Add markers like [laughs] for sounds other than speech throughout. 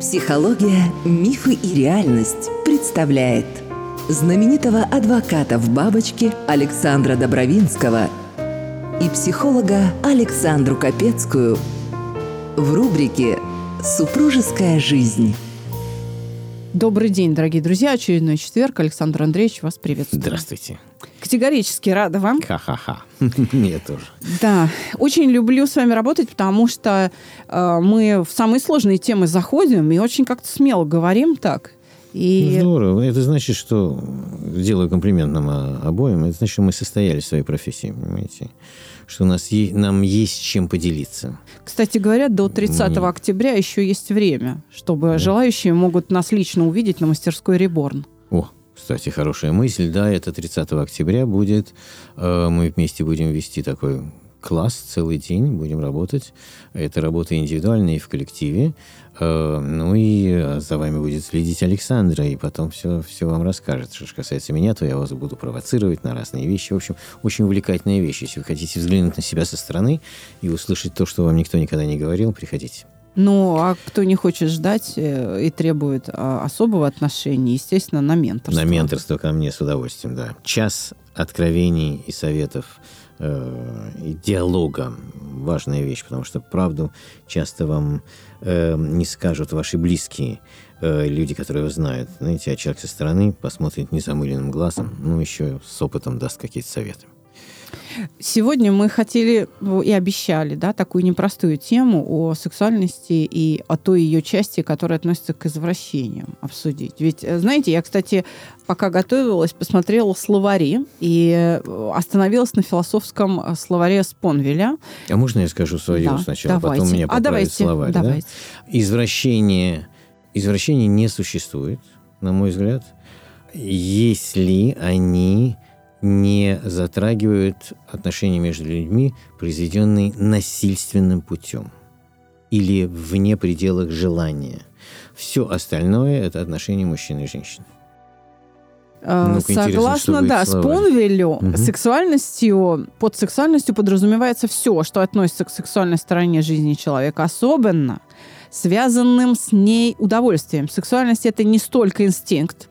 Психология, мифы и реальность представляет знаменитого адвоката в бабочке Александра Добровинского и психолога Александру Капецкую в рубрике «Супружеская жизнь». Добрый день, дорогие друзья. Очередной четверг. Александр Андреевич вас приветствует. Здравствуйте. Категорически рада вам. Ха-ха-ха. [laughs] Мне тоже. Да, очень люблю с вами работать, потому что э, мы в самые сложные темы заходим и очень как-то смело говорим так. И... Здорово. Это значит, что, делаю комплимент нам обоим, это значит, что мы состоялись в своей профессии, понимаете? Что у нас е- нам есть чем поделиться. Кстати говоря, до 30 Мы- октября еще есть время, чтобы Да. желающие могут нас лично увидеть на мастерской Реборн. О, кстати, хорошая мысль. Да, это 30 октября будет. Э, Мы вместе будем вести такой класс целый день, будем работать. Это работа индивидуальная и в коллективе. Э, Ну и э, за вами будет следить Александра, и потом все, все вам расскажет. Что же касается меня, то я вас буду провоцировать на разные вещи. В общем, очень увлекательная вещь. Если вы хотите взглянуть на себя со стороны и услышать то, что вам никто никогда не говорил, приходите. Ну, а кто не хочет ждать э, и требует а, особого отношения, естественно, на менторство. На менторство ко мне с удовольствием, да. Час откровений и советов э, и диалога важная вещь, потому что правду часто вам э, не скажут ваши близкие э, люди, которые вас знают. Знаете, а человек со стороны посмотрит незамыленным глазом, ну, еще с опытом даст какие-то советы. Сегодня мы хотели ну, и обещали да, такую непростую тему о сексуальности и о той ее части, которая относится к извращениям, обсудить. Ведь, э, знаете, я, кстати, пока готовилась, посмотрела словари и э, остановилась на философском э, словаре Спонвеля. А можно я скажу свое Да, сначала, давайте. потом меня А поправит давайте, словарь, да? давайте. Извращение, извращение не существует, на мой взгляд, если они не затрагивают отношения между людьми, произведенные насильственным путем или вне пределах желания. Все остальное – это отношения мужчины и женщины. Что Согласно, будет да, словаре. Спонвелю, Мгм. сексуальностью, под сексуальностью подразумевается все, что относится к сексуальной стороне жизни человека, особенно связанным с ней удовольствием. Сексуальность это не столько инстинкт,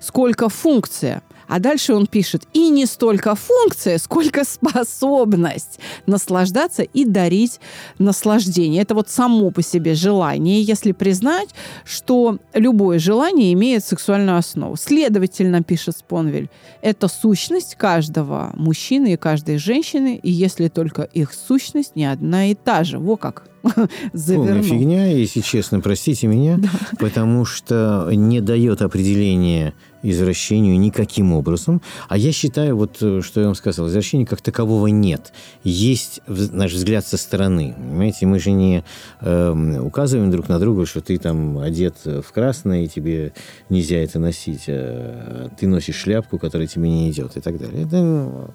сколько функция. А дальше он пишет, и не столько функция, сколько способность наслаждаться и дарить наслаждение. Это вот само по себе желание, если признать, что любое желание имеет сексуальную основу. Следовательно, пишет Спонвель, это сущность каждого мужчины и каждой женщины, и если только их сущность не одна и та же. Во как [laughs] Полная завернул. фигня, если честно, простите меня, потому что не дает определения извращению никаким образом. А я считаю, вот э, что я вам сказал, извращения как такового нет. Есть наш взгляд со стороны. Понимаете, мы же не эм, указываем друг на друга, что ты там одет в красное, и тебе нельзя это носить. а ты носишь шляпку, которая тебе не идет и так далее. Это ну,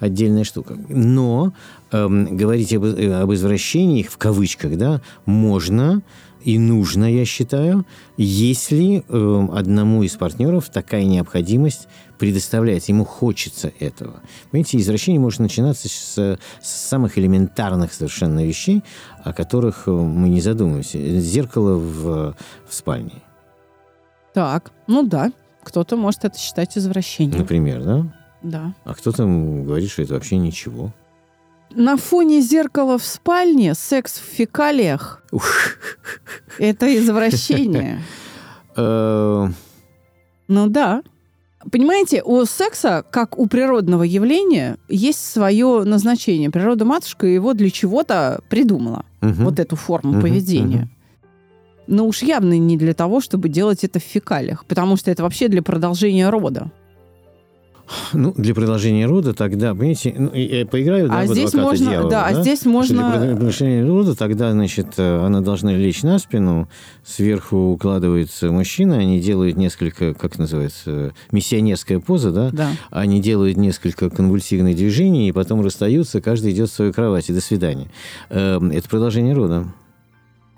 отдельная штука. Но эм, говорить об, э, об извращениях, в кавычках, да, можно и нужно, я считаю, если эм, одному из партнеров такая необходимость предоставляется, ему хочется этого. Понимаете, извращение может начинаться с, с самых элементарных совершенно вещей, о которых э, мы не задумываемся. Зеркало в, в спальне, Так, ну да, кто-то может это считать извращением. например, да? Да. А кто-то говорит, что это вообще ничего. На фоне зеркала в спальне секс в фекалиях это извращение. [laughs] Э, Ну да. Понимаете, у секса, как у природного явления, есть свое назначение. Природа-матушка его для чего-то придумала, вот эту форму поведения. Но уж явно не для того, чтобы делать это в фекалиях, потому что это вообще для продолжения рода. Ну, для продолжения рода тогда, понимаете, ну, и- и поиграю, да, а в здесь можно, дьявола, да, а здесь Что Для можно, продолжения рода тогда, значит, э, она должна лечь на спину, сверху укладывается мужчина, они делают несколько, как называется, миссионерская поза, да? да. Они делают несколько конвульсивных движений, и потом расстаются, каждый идет в свою кровать, и до свидания. Эм, Это продолжение рода.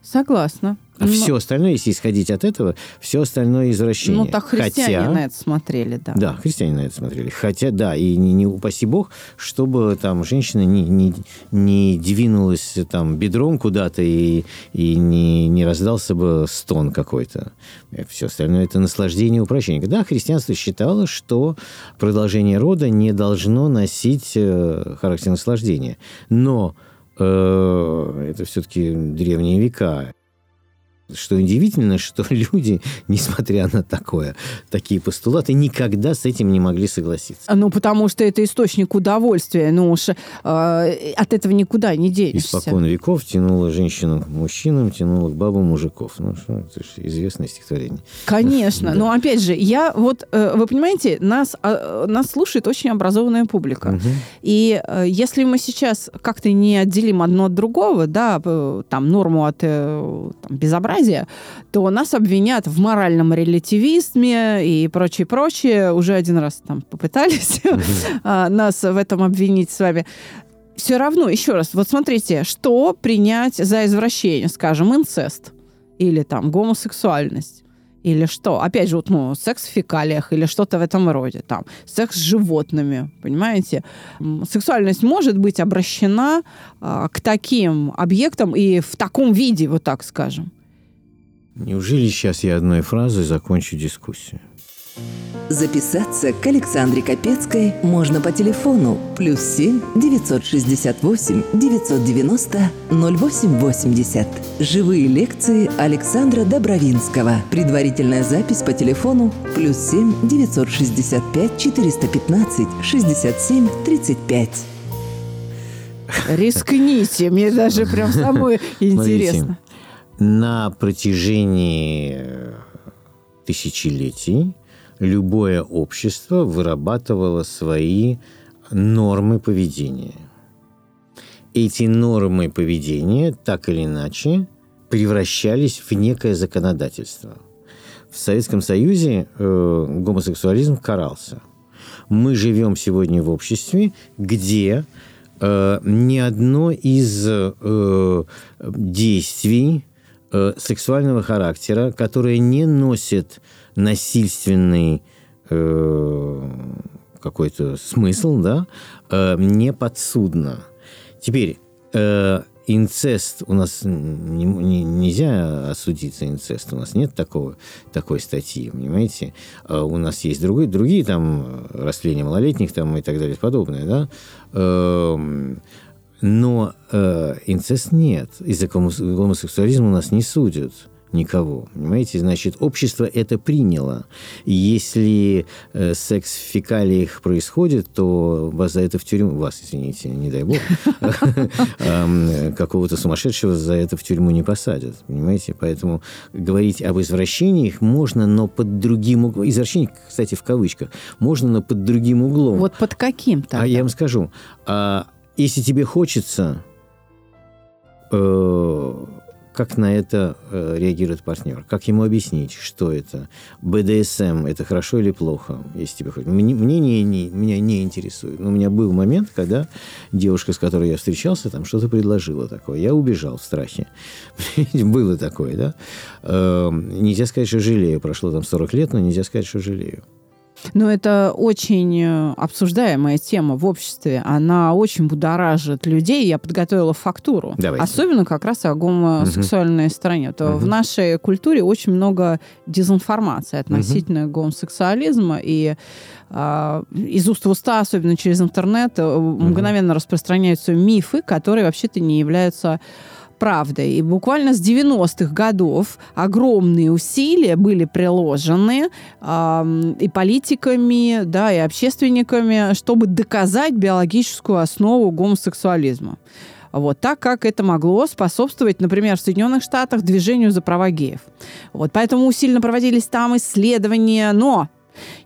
Согласна. А Ну, все остальное, если исходить от этого, все остальное извращение. Ну, так христиане Хотя- на это смотрели, да. Да, христиане на это смотрели. Хотя, да, и не, не упаси бог, чтобы там женщина не, не, не двинулась там бедром куда-то и, и не, не раздался бы стон какой-то. Все остальное это наслаждение упрощения. Да, христианство считало, что продолжение рода не должно носить э, характер наслаждения. Но это все-таки древние века. Что удивительно, что [laughs] люди, несмотря на такое, такие постулаты, никогда с этим не могли согласиться. Ну, потому что это источник удовольствия. Ну уж э, от этого никуда не денешься. Испокон веков тянуло женщину к мужчинам, тянуло к бабам мужиков. Ну, что, это же известное стихотворение. Конечно. [laughs] Да. Но опять же, я вот, э, вы понимаете, нас, э, нас слушает очень образованная публика. И э, если мы сейчас как-то не отделим одно от другого, да, там норму от э, там, безобразия, то нас обвинят в моральном релятивизме и прочее, прочее. Уже один раз там попытались [laughs] а, нас в этом обвинить с вами. Все равно, еще раз, вот смотрите, что принять за извращение, скажем, инцест или там гомосексуальность или что? Опять же, вот, ну, секс в фекалиях или что-то в этом роде. Там, секс с животными, понимаете? Сексуальность может быть обращена а, к таким объектам и в таком виде, вот так скажем. Неужели сейчас я одной фразой закончу дискуссию? Записаться к Александре Капецкой можно по телефону плюс 7 968 990 0880. Живые лекции Александра Добровинского. Предварительная запись по телефону плюс 7 965 415 67 35. Рискните, мне даже прям самое интересно. На протяжении э, тысячелетий любое общество вырабатывало свои нормы поведения. Эти нормы поведения так или иначе превращались в некое законодательство. В Советском Союзе э, гомосексуализм карался. Мы живем сегодня в обществе, где э, ни одно из э, действий э, сексуального характера, которое не носит насильственный э, какой-то смысл, да, э, не подсудно. Теперь э, инцест у нас не- не- нельзя осудить за инцест, у нас нет такого, такой статьи, понимаете? А у нас есть другой, другие там э, растления малолетних там и так далее и подобное, да? Эм, но э, инцест нет. Из-за гомос- гомосексуализма у нас не судят никого. Понимаете? Значит, общество это приняло. Если э, секс в фекалиях происходит, то вас за это в тюрьму... Вас, извините, не дай бог. [laughs] Какого-то сумасшедшего за это в тюрьму не посадят. Понимаете? Поэтому говорить об извращениях можно, но под другим углом... Извращение, кстати, в кавычках. Можно, но под другим углом. Вот под каким-то. А я вам скажу, а если тебе хочется, э, как на это э, реагирует партнер? Как ему объяснить, что это? БДСМ – это хорошо или плохо, если тебе хочется? Мне, мне не, не- меня не интересует. Но у меня был момент, когда девушка, с которой я встречался, там что-то предложила такое. Я убежал в страхе. [laughs] Было такое, да? Э, нельзя сказать, что жалею. Прошло там 40 лет, но нельзя сказать, что жалею. Но это очень э, обсуждаемая тема в обществе. Она очень будоражит людей. Я подготовила фактуру. Давайте. Особенно как раз о гомосексуальной стороне. То В Мгм. нашей культуре очень много дезинформации относительно гомосексуализма. И а, из уст в уста, особенно через интернет, э, мгновенно распространяются мифы, которые вообще-то не являются правдой. И буквально с 90-х годов огромные усилия были приложены ам, и политиками, да, и общественниками, чтобы доказать биологическую основу гомосексуализма. Вот, так как это могло способствовать, например, в Соединенных Штатах движению за права геев. Вот, поэтому усиленно проводились там исследования, но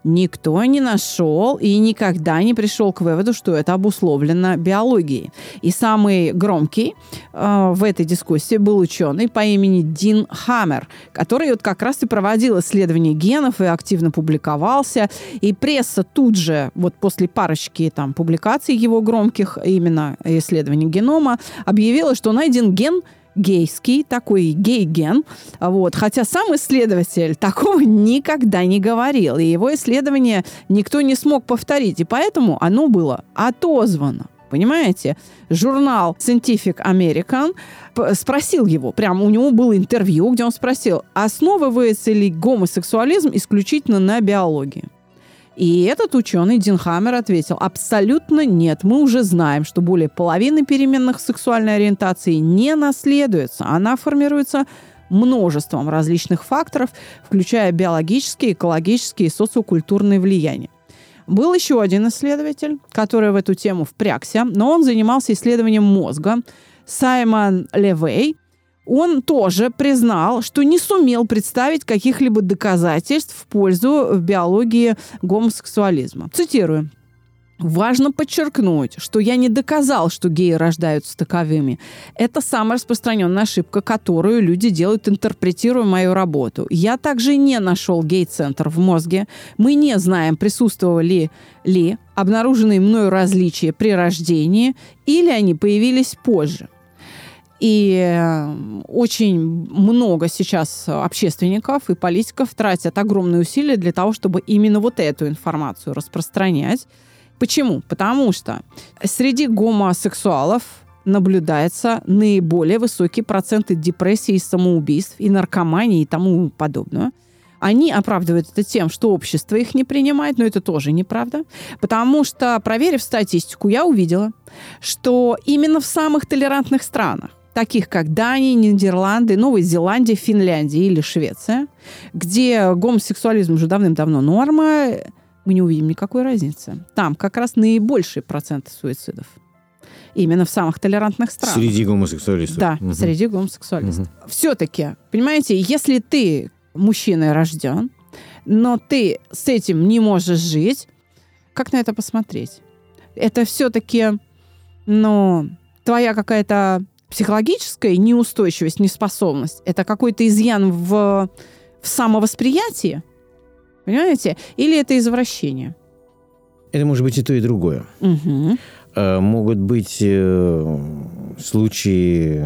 никто не нашел и никогда не пришел к выводу, что это обусловлено биологией. И самый громкий э, в этой дискуссии был ученый по имени Дин Хаммер, который вот как раз и проводил исследования генов и активно публиковался. И пресса тут же, вот после парочки там публикаций его громких, именно исследований генома, объявила, что найден ген гейский, такой гей-ген. Вот. Хотя сам исследователь такого [laughs] никогда не говорил. И его исследование никто не смог повторить. И поэтому оно было отозвано. Понимаете? Журнал Scientific American спросил его, прям у него было интервью, где он спросил, основывается ли гомосексуализм исключительно на биологии? И этот ученый Дин Хаммер ответил, абсолютно нет. Мы уже знаем, что более половины переменных сексуальной ориентации не наследуется. Она формируется множеством различных факторов, включая биологические, экологические и социокультурные влияния. Был еще один исследователь, который в эту тему впрягся, но он занимался исследованием мозга. Саймон Левей – он тоже признал, что не сумел представить каких-либо доказательств в пользу в биологии гомосексуализма. Цитирую. Важно подчеркнуть, что я не доказал, что геи рождаются таковыми. Это самая распространенная ошибка, которую люди делают, интерпретируя мою работу. Я также не нашел гей-центр в мозге. Мы не знаем, присутствовали ли обнаруженные мною различия при рождении или они появились позже. И э, очень много сейчас общественников и политиков тратят огромные усилия для того, чтобы именно вот эту информацию распространять. Почему? Потому что среди гомосексуалов наблюдается наиболее высокие проценты депрессии и самоубийств, и наркомании и тому подобное. Они оправдывают это тем, что общество их не принимает, но это тоже неправда. Потому что, проверив статистику, я увидела, что именно в самых толерантных странах, таких как Дания, Нидерланды, Новая Зеландия, Финляндия или Швеция, где гомосексуализм уже давным-давно норма, мы не увидим никакой разницы. Там как раз наибольшие проценты суицидов. Именно в самых толерантных странах. Среди гомосексуалистов. Да, угу. среди гомосексуалистов. Угу. Все-таки, понимаете, если ты мужчиной рожден, но ты с этим не можешь жить, как на это посмотреть? Это все-таки, ну, твоя какая-то психологическая неустойчивость, неспособность – это какой-то изъян в, в самовосприятии, понимаете? Или это извращение? Это может быть и то, и другое. Угу. Могут быть э, случаи,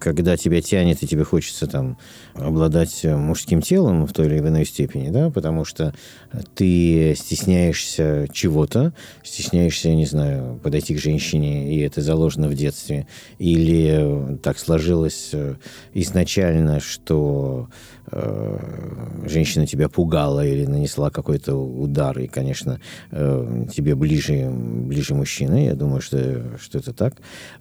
когда тебя тянет и тебе хочется там обладать мужским телом в той или иной степени, да, потому что ты стесняешься чего-то, стесняешься, не знаю, подойти к женщине, и это заложено в детстве, или так сложилось э, изначально, что э, женщина тебя пугала или нанесла какой-то удар, и, конечно, э, тебе ближе, ближе мужчина, я думаю, что, что это так.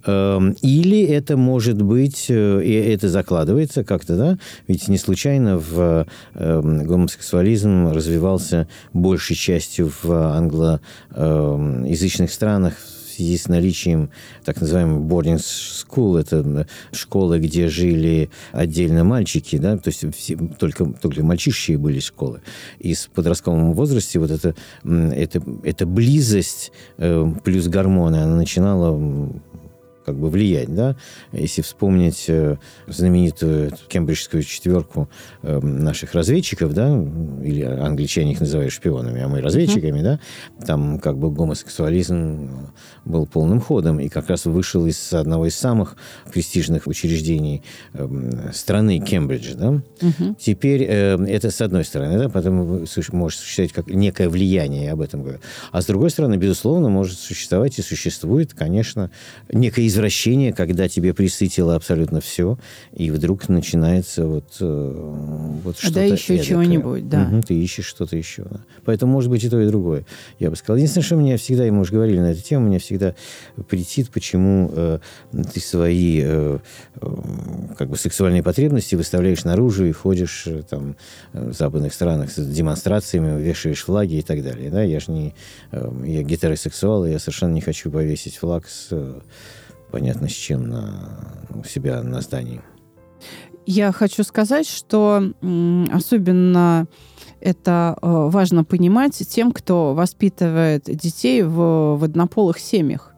Эм, или это может быть, и это закладывается как-то, да, ведь не случайно в эм, гомосексуализм развивался большей частью в англоязычных странах в связи с наличием так называемой boarding school, это школы, где жили отдельно мальчики, да, то есть все, только, только мальчишки были школы. И в подростковом возрасте вот это, это, эта близость э, плюс гормоны, она начинала как бы влиять, да. Если вспомнить э, знаменитую кембриджскую четверку э, наших разведчиков, да, или англичане их называют шпионами, а мы разведчиками, mm-hmm. да, там как бы гомосексуализм был полным ходом и как раз вышел из одного из самых престижных учреждений э, страны Кембриджа, да. Mm-hmm. Теперь это с одной стороны, да, потом может существовать как некое влияние, я об этом говорю. А с другой стороны, безусловно, может существовать и существует, конечно, некое извращение, когда тебе присытило абсолютно все, и вдруг начинается вот, э, вот что-то Да еще чего-нибудь, да. Угу, ты ищешь что-то еще. Да. Поэтому может быть и то, и другое, я бы сказал. Единственное, что меня всегда, и мы уже говорили на эту тему, меня всегда претит, почему э, ты свои э, э, как бы сексуальные потребности выставляешь наружу и ходишь э, там в западных странах с демонстрациями, вешаешь флаги и так далее. Да? Я же не э, я гетеросексуал, и я совершенно не хочу повесить флаг с понятно с чем, на, у себя на здании. Я хочу сказать, что особенно это э, важно понимать тем, кто воспитывает детей в, в однополых семьях.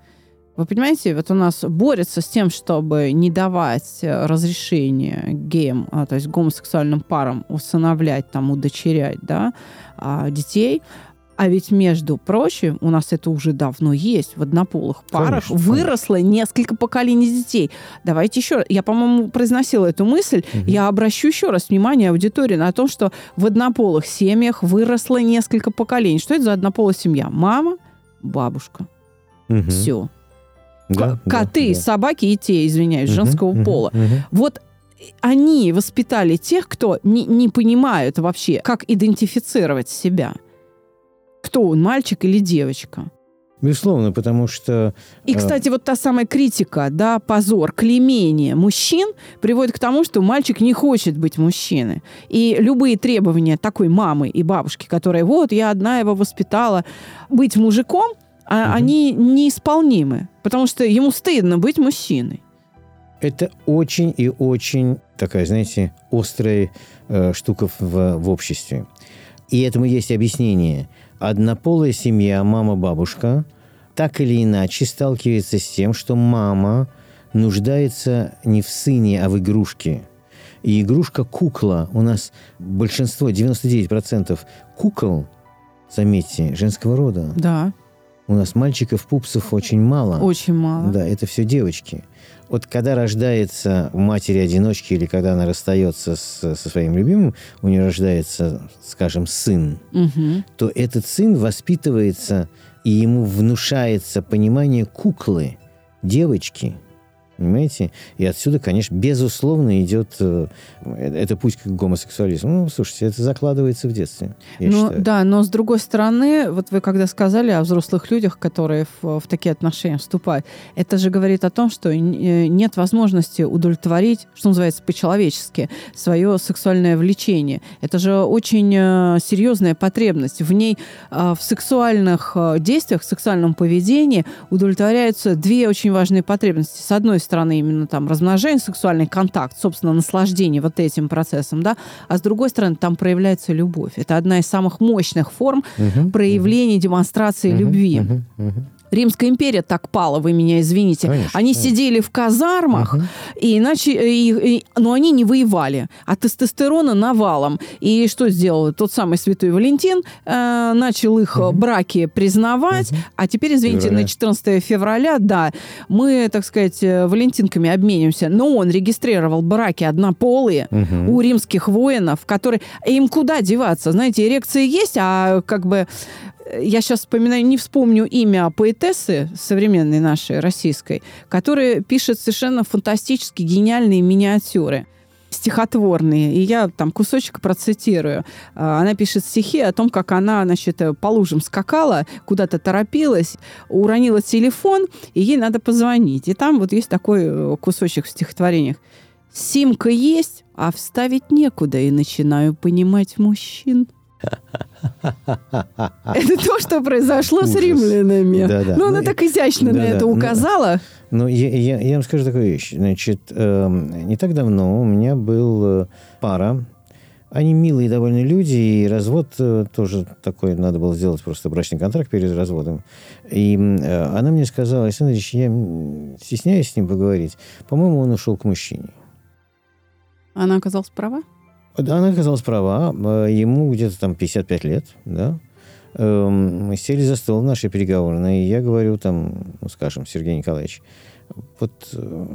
Вы понимаете, вот у нас борется с тем, чтобы не давать разрешение геям, а, то есть гомосексуальным парам усыновлять, там, удочерять да, а, детей. А ведь, между прочим, у нас это уже давно есть в однополых парах. Конечно, выросло несколько поколений детей. Давайте еще раз. Я, по-моему, произносила эту мысль. Мгм. Я обращу еще раз внимание аудитории на то, что в однополых семьях выросло несколько поколений. Что это за однополая семья? Мама, бабушка. Мгм. Все. Да, Коты, да. собаки и те, извиняюсь, Мгм, женского мгм, пола. мгм. Вот они воспитали тех, кто не, не понимают вообще, как идентифицировать себя. Кто он, мальчик или девочка. Безусловно, потому что И, А. кстати, вот та самая критика, да, позор, клеймение мужчин приводит к тому, что мальчик не хочет быть мужчиной. И любые требования такой мамы и бабушки, которая вот, я одна его воспитала, быть мужиком, Мгм. они неисполнимы. Потому что ему стыдно быть мужчиной. это очень и очень такая, знаете, острая э, штука в, в обществе. И этому есть объяснение. Однополая семья, мама-бабушка, так или иначе сталкивается с тем, что мама нуждается не в сыне, а в игрушке. И игрушка кукла. У нас большинство, 99% кукол, заметьте, женского рода. Да, У нас мальчиков, пупсов очень мало. очень мало. Да, это все девочки. Вот когда рождается у матери-одиночки или когда она расстается с- со своим любимым, у нее рождается, скажем, сын, Мгм. то этот сын воспитывается, и ему внушается понимание куклы, девочки. Понимаете? И отсюда, конечно, безусловно идет э, это путь к гомосексуализму. Ну, слушайте, это закладывается в детстве, Ну считаю. да, но с другой стороны, вот вы когда сказали о взрослых людях, которые в, в такие отношения вступают, это же говорит о том, что э, нет возможности удовлетворить, что называется, по-человечески, свое сексуальное влечение. Это же очень э, серьезная потребность. В ней, э, в сексуальных э, действиях, в сексуальном поведении удовлетворяются две очень важные потребности. С одной стороны, именно там размножение, сексуальный контакт, собственно, наслаждение вот этим процессом, да, а с другой стороны, там проявляется любовь. Это одна из самых мощных форм Мгм, проявления, демонстрации мгм, любви. мгм, мгм. Римская империя так пала, вы меня извините. Конечно, они конечно. сидели в казармах, Мгм. и иначе, и- и- но они не воевали, а тестостерона навалом. И что сделал тот самый святой Валентин? Э, начал их э, браки признавать, а теперь, извините, Февраля. на 14 февраля, да, мы, так сказать, э, валентинками обменимся. Но он регистрировал браки однополые Мгм. у римских воинов, которые... Им куда деваться? Знаете, эрекция есть, а как бы... Я сейчас вспоминаю, не вспомню имя поэтессы современной нашей, российской, которая пишет совершенно фантастически гениальные миниатюры стихотворные, и я там кусочек процитирую. А, Она пишет стихи о том, как она, значит, по лужам скакала, куда-то торопилась, уронила телефон, и ей надо позвонить. И там вот есть такой э, кусочек в стихотворениях. Симка есть, а вставить некуда, и начинаю понимать мужчин. Это то, что произошло с римлянами. Да-да. Ну, она Ну, так изящно на это Ну, указала. Ну, я, я- я вам скажу такую вещь. Значит, эм, не так давно у меня был э, пара. Они милые довольно люди, и развод э, тоже такой, надо было сделать просто брачный контракт перед разводом. И э, она мне сказала, Александр Ильич, я стесняюсь с ним поговорить. По-моему, он ушел к мужчине. Она оказалась права? Да, Она оказалась права. Э, Ему где-то там 55 лет, да. Эм, Мы сели за стол в нашей переговорной, и я говорю там, ну, скажем, Сергей Николаевич, вот э,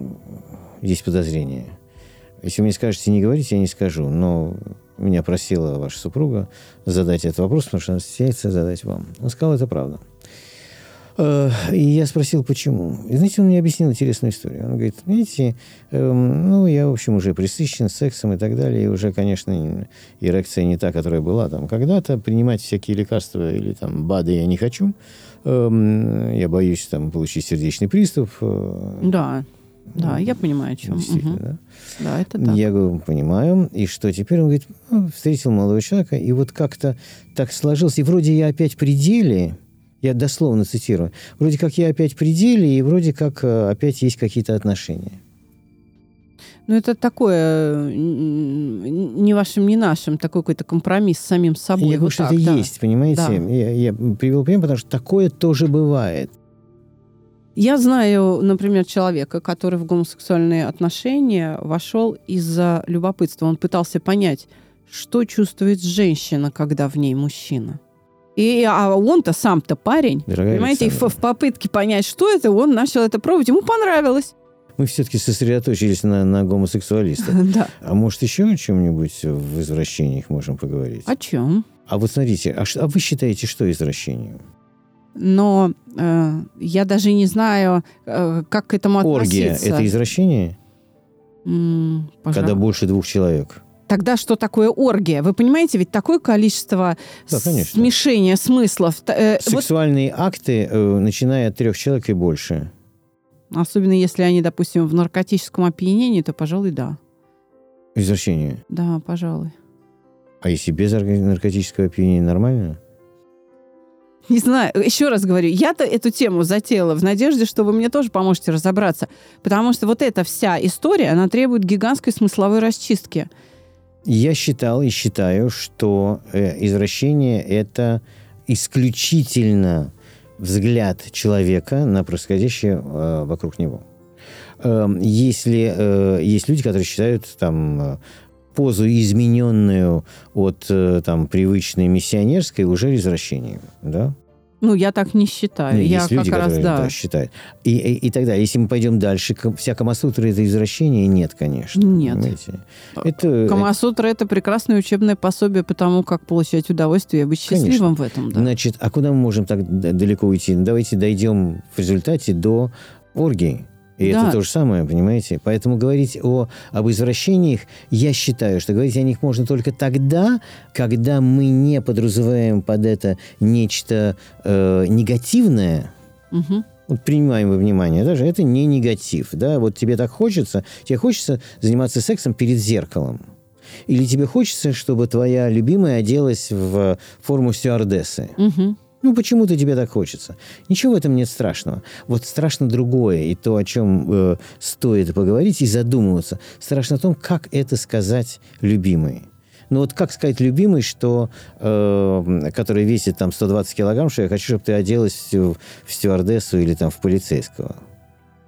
есть подозрение. Если вы мне скажете не говорить, я не скажу. Но меня просила ваша супруга задать этот вопрос, потому что она стесняется задать вам. Он сказал, это правда. Э, И я спросил, почему. И, знаете, он мне объяснил интересную историю. Он говорит, видите, эм, ну, я, в общем, уже присыщен сексом и так далее, и уже, конечно, эрекция не та, которая была там когда-то. Принимать всякие лекарства или там БАДы я не хочу. Эм, Я боюсь там получить сердечный приступ. э, Да. Да, я понимаю, о чем. Действительно, Мгм. да. Да, это так. Я говорю, понимаю. И что теперь? Он говорит, «Ну, встретил молодого человека, и вот как-то так сложилось. И вроде я опять при деле, я дословно цитирую, вроде как я опять при деле, и вроде как э, опять есть какие-то отношения. Ну, это такое, м, не вашим, не нашим, такой какой-то компромисс с самим собой. я говорю, Вот что так, это да. есть, понимаете? Да. Я, я привел пример, потому что такое тоже бывает. Я знаю, например, человека, который в гомосексуальные отношения вошел из-за любопытства. Он пытался понять, что чувствует женщина, когда в ней мужчина. И, а он-то сам-то парень. Дорогая понимаете, в, в попытке понять, что это, он начал это пробовать. Ему понравилось. Мы все-таки сосредоточились на, на гомосексуалистах. [laughs] Да. А может, еще о чем-нибудь в извращениях можем поговорить? О чем? А вот смотрите, а, а вы считаете, что извращением? Но э, я даже не знаю, э, как к этому Оргия – относиться. это извращение? М, Когда пожалуй. больше двух человек? Тогда что такое оргия? Вы понимаете, ведь такое количество Да, конечно. смешения смыслов. Э, вот Сексуальные акты, э, начиная от трех человек и больше. особенно если они, допустим, в наркотическом опьянении, то, пожалуй, да. Извращение. Да, пожалуй. А если без наркотического опьянения нормально? Не знаю, еще раз говорю, я-то эту тему затеяла в надежде, что вы мне тоже поможете разобраться. Потому что вот эта вся история, она требует гигантской смысловой расчистки. Я считал и считаю, что э, извращение – это исключительно взгляд человека на происходящее э, вокруг него. Эм, если э, есть люди, которые считают там позу измененную от там привычной миссионерской уже извращением, да? Ну, я так не считаю. Ну, я есть люди, как раз, да. так считают. И, и, и далее. Если мы пойдем дальше, вся Камасутра – это извращение? Нет, конечно. Нет. понимаете? Это, Камасутра – это прекрасное учебное пособие по тому, как получать удовольствие и быть Конечно. счастливым в этом. Да. Значит, а куда мы можем так далеко уйти? Ну, давайте дойдем в результате до оргии. И Да. это то же самое, понимаете? Поэтому говорить о, об извращениях, я считаю, что говорить о них можно только тогда, когда мы не подразумеваем под это нечто э, негативное, Мгм. вот принимаем во внимание, даже это не негатив, да, вот тебе так хочется, тебе хочется заниматься сексом перед зеркалом, или тебе хочется, чтобы твоя любимая оделась в форму стюардессы. Мгм. Ну, почему-то тебе так хочется. Ничего в этом нет страшного. Вот страшно другое, и то, о чем э, стоит поговорить и задумываться. Страшно о том, как это сказать любимой. Ну вот как сказать любимой, что, э, который весит там 120 килограмм, что я хочу, чтобы ты оделась в, в стюардессу или там в полицейского.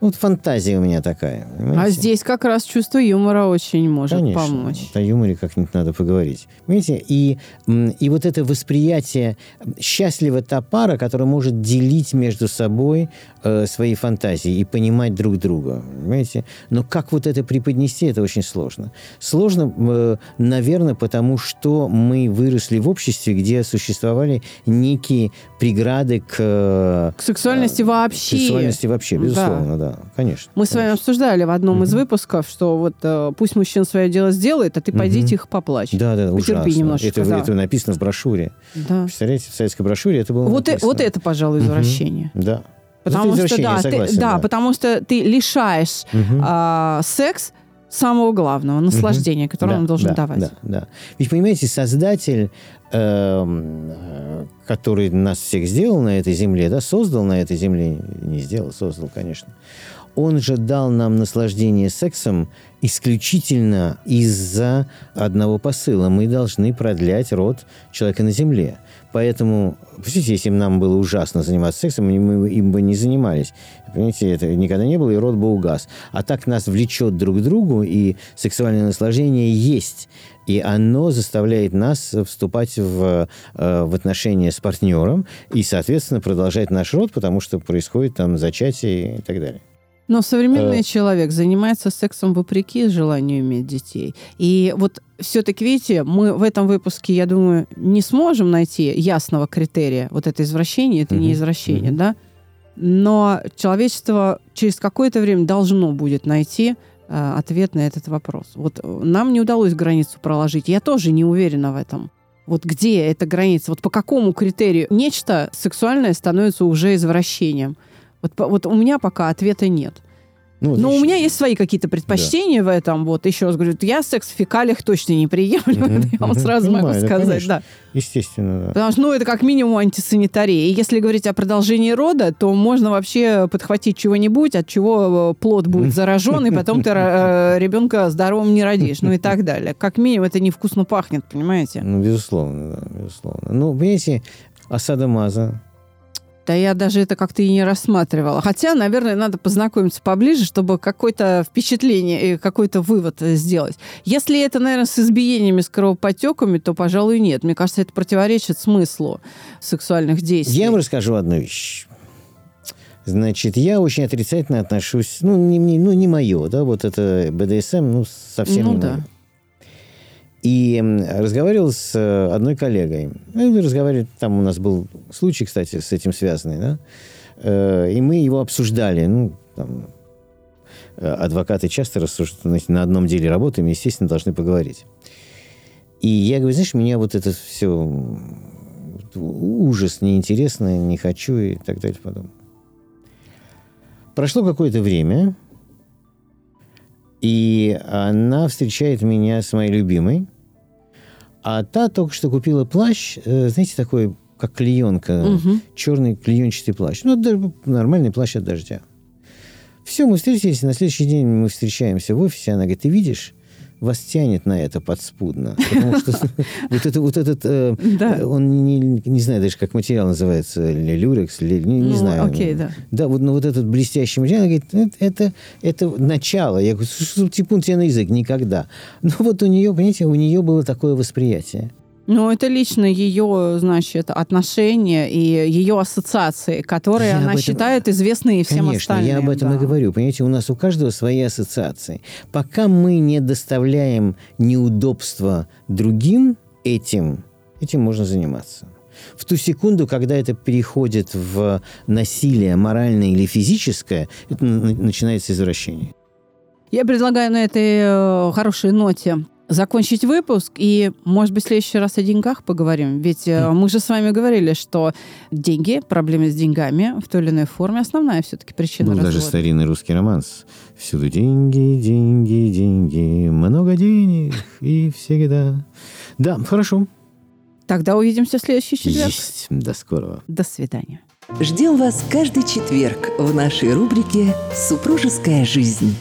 Вот фантазия у меня такая. А понимаете? здесь как раз чувство юмора очень может Конечно. помочь. О юморе как-нибудь надо поговорить. Понимаете? И, и вот это восприятие счастлива та пара, которая может делить между собой э, свои фантазии и понимать друг друга. Понимаете? Но как вот это преподнести, это очень сложно. Сложно, э, наверное, потому что мы выросли в обществе, где существовали некие преграды к, э, К сексуальности к вообще. сексуальности вообще, Да. безусловно, да, конечно. Мы с вами конечно. обсуждали в одном из выпусков, что вот э, пусть мужчина свое дело сделает, а ты пойди Мгм. тихо поплачь. Да, да, Потерпи ужасно. немножечко, это, да. это написано в брошюре. Да. Представляете, в советской брошюре это было Вот, э- написано. вот это, пожалуй, извращение. Да. Потому Это что, да, согласен, ты, да, потому что ты лишаешь Мгм. а, секс самого главного, наслаждения, которое Да, он должен да, давать. Да, да. Ведь, понимаете, Создатель, э, который нас всех сделал на этой земле, да, создал на этой земле, не сделал, создал, конечно, он же дал нам наслаждение сексом исключительно из-за одного посыла. Мы должны продлять род человека на земле. Поэтому, представьте, если бы нам было ужасно заниматься сексом, мы- им бы не занимались. Понимаете, это никогда не было, и род бы угас. А так нас влечет друг к другу, и сексуальное наслаждение есть. И оно заставляет нас вступать в, э, в отношения с партнером и, соответственно, продолжать наш род, потому что происходит там зачатие и так далее. Но современный Э. человек занимается сексом вопреки желанию иметь детей. И вот все-таки, видите, мы в этом выпуске, я думаю, не сможем найти ясного критерия. Вот это извращение, это не Мгм. извращение, Мгм. да? Но человечество через какое-то время должно будет найти э, ответ на этот вопрос. Вот э, нам не удалось границу проложить. Я тоже не уверена в этом. Вот где эта граница? Вот по какому критерию нечто сексуальное становится уже извращением? Вот, вот у меня пока ответа нет. Ну, Но у меня есть свои какие-то предпочтения в этом. Вот еще раз говорю, я секс в фекалиях точно не приемлю. Это [laughs] я вам сразу могу Понимаю, да, сказать. конечно. Да. Естественно, да. Потому что, ну, это как минимум антисанитария. И если говорить о продолжении рода, то можно вообще подхватить чего-нибудь, от чего э, плод будет заражен, и потом ты э, ребенка здоровым не родишь, ну и так [laughs] далее. Как минимум это невкусно пахнет, понимаете? Ну, безусловно, да, безусловно. Ну, понимаете, осада Маза, Да я даже это как-то и не рассматривала. Хотя, наверное, надо познакомиться поближе, чтобы какое-то впечатление, какой-то вывод сделать. Если это, наверное, с избиениями, с кровопотеками, то, пожалуй, нет. Мне кажется, это противоречит смыслу сексуальных действий. Я вам расскажу одну вещь. Значит, я очень отрицательно отношусь, ну, не, не, ну, не мое, да, вот это БДСМ, ну, совсем ну, не да. И разговаривал с э, одной коллегой. Ну, разговаривали, там у нас был случай, кстати, с этим связанный, да. Э, и мы его обсуждали. Ну, там, э, адвокаты часто рассуждают, на одном деле работаем, естественно, должны поговорить. И я говорю, знаешь, меня вот это все ужас, неинтересно, не хочу и так далее. Потом. Прошло какое-то время, и она встречает меня с моей любимой, а та только что купила плащ, э, знаете, такой, как клеенка, Мгм. черный клеенчатый плащ. Ну, нормальный плащ от дождя. Все, мы встретились, на следующий день мы встречаемся в офисе, она говорит, ты видишь, вас тянет на это подспудно. Потому что вот это- вот этот, э, Да. он не, не знаю даже, как материал называется, ли- люрекс, ли- не, не Ну, знаю. окей, да. Да, вот, ну, вот этот блестящий материал, говорит, «Это- это, это начало. Я говорю, что типун тебе на язык, никогда. Ну, вот у нее, понимаете, у нее было такое восприятие. Ну, это лично ее, значит, отношения и ее ассоциации, которые Я она этом- считает известные всем Конечно, остальным. я об этом да. и говорю. Понимаете, у нас у каждого свои ассоциации. Пока мы не доставляем неудобства другим этим, этим можно заниматься. В ту секунду, когда это переходит в насилие моральное или физическое, это начинается извращение. Я предлагаю на этой э, хорошей ноте закончить выпуск и, может быть, в следующий раз о деньгах поговорим. Ведь э, мы же с вами говорили, что деньги, проблемы с деньгами в той или иной форме основная все-таки причина Ну, даже развода. старинный русский романс. Всюду деньги, деньги, деньги, много денег и всегда. Да, хорошо. Тогда увидимся в следующий четверг. Есть. До скорого. До свидания. Ждем вас каждый четверг в нашей рубрике «Супружеская жизнь».